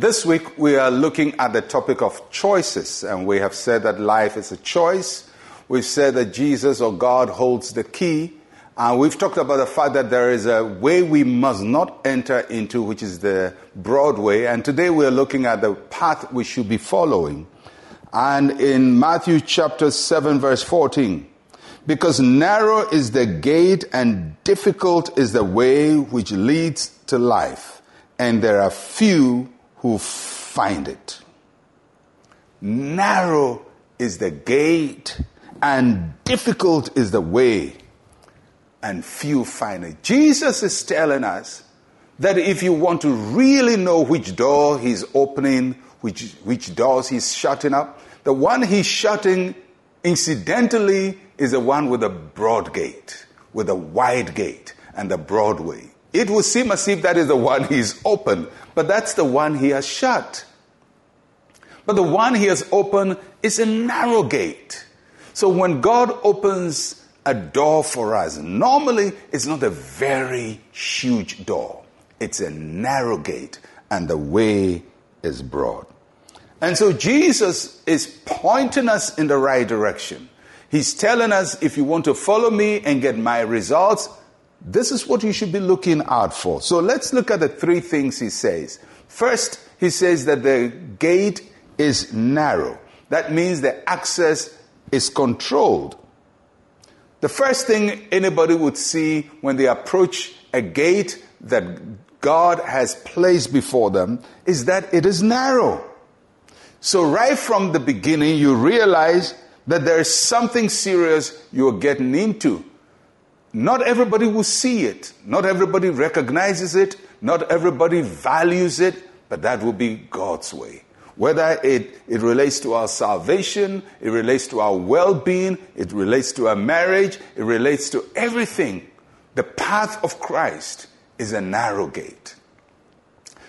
this week we are looking at the topic of choices, and we have said that life is a choice. We've said that Jesus or God holds the key, and we've talked about the fact that there is a way we must not enter into, which is the broad way. And today we are looking at the path we should be following. And in Matthew chapter 7, verse 14, because narrow is the gate and difficult is the way which leads to life, and there are few who find it. Narrow is the gate and difficult is the way and few find it. Jesus is telling us that if you want to really know which door he's opening, which, which doors he's shutting up, the one he's shutting incidentally is the one with a broad gate, with a wide gate and the broad way. It will seem as if that is the one he's opened, but that's the one he has shut. But the one he has opened is a narrow gate. So when God opens a door for us. Normally, it's not a very huge door, it's a narrow gate, and the way is broad. And so Jesus is pointing us in the right direction. He's telling us if you want to follow me and get my results, this is what you should be looking out for. So let's look at the three things he says. First, he says that the gate is narrow. That means the access is controlled. The first thing anybody would see when they approach a gate that God has placed before them is that it is narrow. So, right from the beginning, you realize that there is something serious you're getting into. Not everybody will see it, not everybody recognizes it, not everybody values it, but that will be God's way. Whether it, it relates to our salvation, it relates to our well being, it relates to our marriage, it relates to everything. The path of Christ is a narrow gate.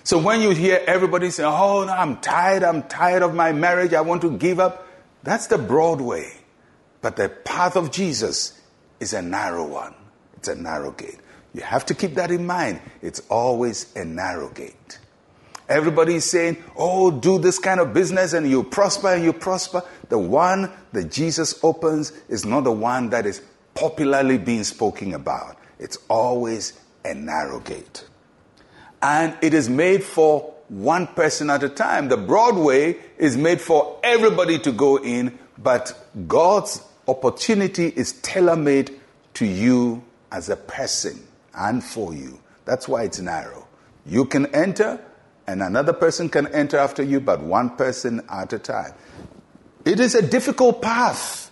So when you hear everybody say, Oh, no, I'm tired, I'm tired of my marriage, I want to give up, that's the broad way. But the path of Jesus is a narrow one. It's a narrow gate. You have to keep that in mind. It's always a narrow gate. Everybody is saying, oh, do this kind of business and you prosper and you prosper. The one that Jesus opens is not the one that is popularly being spoken about. It's always a narrow gate. And it is made for one person at a time. The broad way is made for everybody to go in, but God's opportunity is tailor made to you as a person and for you. That's why it's narrow. You can enter, and another person can enter after you, but one person at a time. It is a difficult path.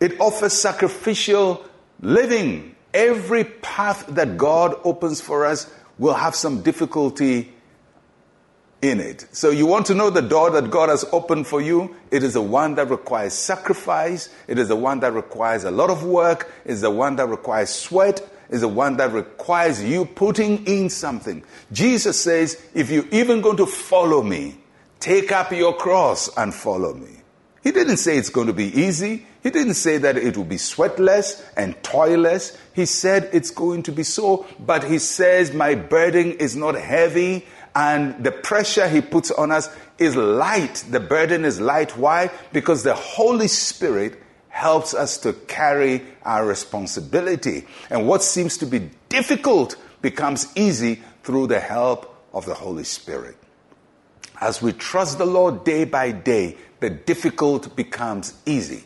It offers sacrificial living. Every path that God opens for us will have some difficulty in it. So you want to know the door that God has opened for you? It is the one that requires sacrifice. It is the one that requires a lot of work. It is the one that requires sweat is the one that requires you putting in something. Jesus says, if you're even going to follow me, take up your cross and follow me. He didn't say it's going to be easy. He didn't say that it will be sweatless and toilless. He said it's going to be so, but he says, My burden is not heavy, and the pressure he puts on us is light. The burden is light. Why? Because the Holy Spirit helps us to carry our responsibility. And what seems to be difficult becomes easy through the help of the Holy Spirit. As we trust the Lord day by day, the difficult becomes easy.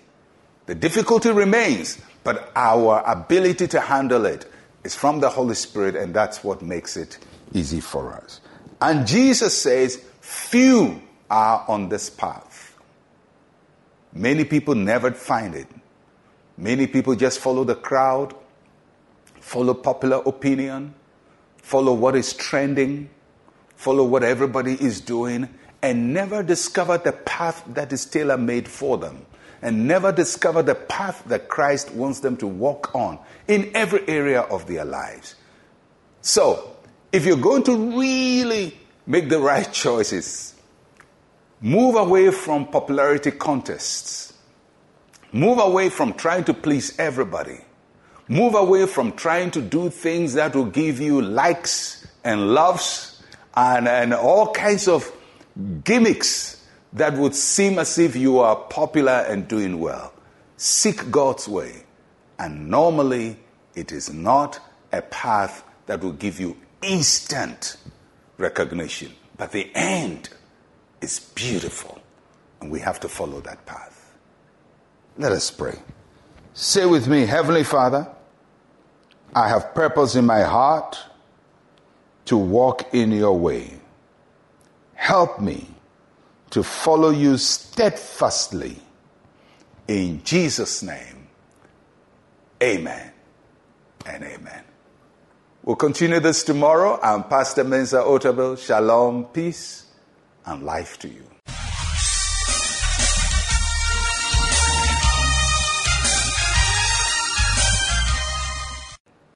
The difficulty remains, but our ability to handle it is from the Holy Spirit, and that's what makes it easy for us. And Jesus says, Few are on this path. Many people never find it. Many people just follow the crowd, follow popular opinion, follow what is trending, follow what everybody is doing, and never discover the path that is tailor made for them, and never discover the path that Christ wants them to walk on in every area of their lives. So, if you're going to really make the right choices, Move away from popularity contests. Move away from trying to please everybody. Move away from trying to do things that will give you likes and loves and, and all kinds of gimmicks that would seem as if you are popular and doing well. Seek God's way. And normally, it is not a path that will give you instant recognition, but the end is beautiful. And we have to follow that path. Let us pray. Say with me, Heavenly Father, I have purpose in my heart to walk in your way. Help me to follow you steadfastly. In Jesus' name, amen and amen. We'll continue this tomorrow. I'm Pastor Mensa Otabil. Shalom, peace, and life to you.